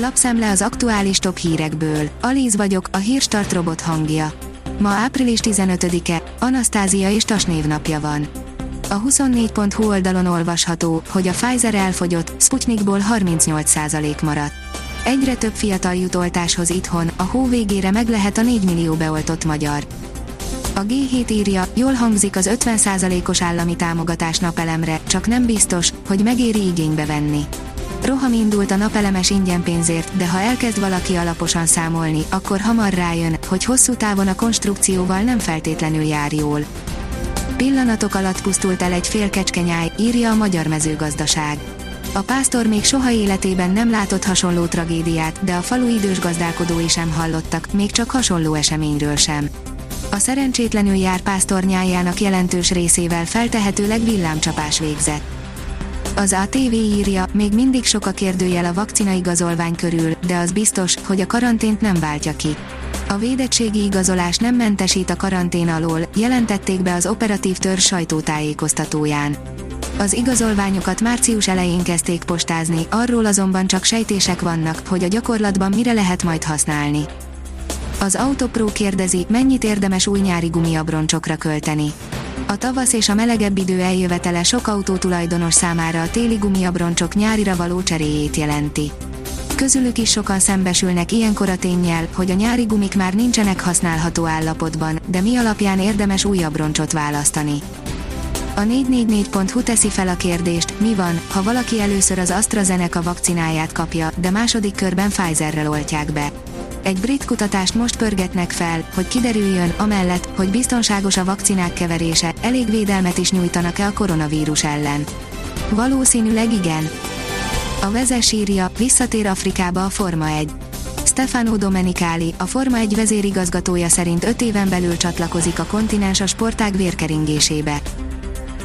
Lapszemle az aktuális top hírekből. Alíz vagyok, a hírstart robot hangja. Ma április 15-e, Anasztázia és Tas névnapja van. A 24.hu oldalon olvasható, hogy a Pfizer elfogyott, Sputnikból 38% maradt. Egyre több fiatal jut oltáshoz itthon, a hó végére meg lehet a 4 millió beoltott magyar. A G7 írja, jól hangzik az 50%-os állami támogatás napelemre, csak nem biztos, hogy megéri igénybe venni. Roham indult a napelemes ingyen pénzért, de ha elkezd valaki alaposan számolni, akkor hamar rájön, hogy hosszú távon a konstrukcióval nem feltétlenül jár jól. Pillanatok alatt pusztult el egy fél kecskenyáj, írja a Magyar Mezőgazdaság. A pásztor még soha életében nem látott hasonló tragédiát, de a falu idős gazdálkodói sem hallottak, még csak hasonló eseményről sem. A szerencsétlenül jár pásztornyájának jelentős részével feltehetőleg villámcsapás végzett. Az ATV írja, még mindig sok a kérdőjel a vakcina igazolvány körül, de az biztos, hogy a karantént nem váltja ki. A védettségi igazolás nem mentesít a karantén alól, jelentették be az operatív törzs sajtótájékoztatóján. Az igazolványokat március elején kezdték postázni, arról azonban csak sejtések vannak, hogy a gyakorlatban mire lehet majd használni. Az Autopro kérdezi, mennyit érdemes új nyári gumiabroncsokra költeni. A tavasz és a melegebb idő eljövetele sok autótulajdonos számára a téli gumiabroncsok nyárira való cseréjét jelenti. Közülük is sokan szembesülnek ilyenkor a tényjel, hogy a nyári gumik már nincsenek használható állapotban, de mi alapján érdemes új abroncsot választani. A 444.hu teszi fel a kérdést, mi van, ha valaki először az AstraZeneca vakcináját kapja, de második körben Pfizerrel oltják be. Egy brit kutatást most pörgetnek fel, hogy kiderüljön, amellett, hogy biztonságos a vakcinák keverése, elég védelmet is nyújtanak-e a koronavírus ellen. Valószínűleg igen. A vezes írja, visszatér Afrikába a Forma 1. Stefano Domenicali, a Forma 1 vezérigazgatója szerint 5 éven belül csatlakozik a kontinens a sportág vérkeringésébe.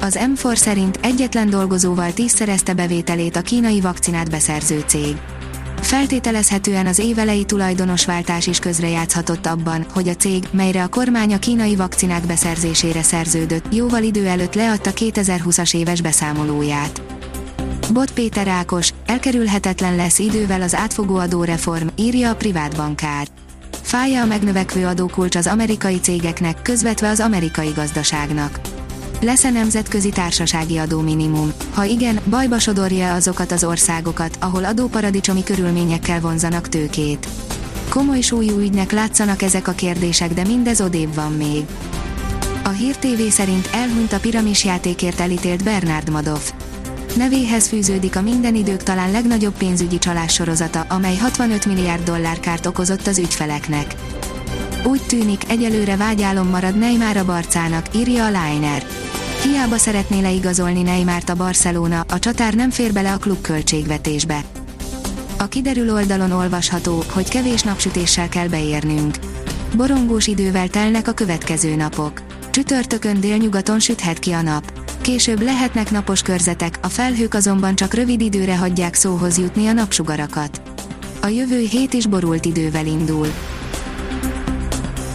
Az M4 szerint egyetlen dolgozóval tízszerezte bevételét a kínai vakcinát beszerző cég. Feltételezhetően az évelei tulajdonosváltás is közrejátszhatott abban, hogy a cég, melyre a kormány a kínai vakcinák beszerzésére szerződött, jóval idő előtt leadta 2020-as éves beszámolóját. Bot Péter Ákos, elkerülhetetlen lesz idővel az átfogó adóreform, írja a privát bankár. Fája a megnövekvő adókulcs az amerikai cégeknek, közvetve az amerikai gazdaságnak. Lesz-e nemzetközi társasági adó minimum? Ha igen, bajba sodorja azokat az országokat, ahol adóparadicsomi körülményekkel vonzanak tőkét. Komoly súlyú ügynek látszanak ezek a kérdések, de mindez odébb van még. A Hír TV szerint elhunyt a piramisjátékért elítélt Bernard Madoff. Nevéhez fűződik a minden idők talán legnagyobb pénzügyi csalás sorozata, amely 65 milliárd dollár kárt okozott az ügyfeleknek. Úgy tűnik, egyelőre vágyálom marad Neymar a Barcának, írja a Liner. Hiába szeretné leigazolni Neymart a Barcelona, a csatár nem fér bele a klub költségvetésbe. A kiderül oldalon olvasható, hogy kevés napsütéssel kell beérnünk. Borongós idővel telnek a következő napok. Csütörtökön délnyugaton süthet ki a nap. Később lehetnek napos körzetek, a felhők azonban csak rövid időre hagyják szóhoz jutni a napsugarakat. A jövő hét is borult idővel indul.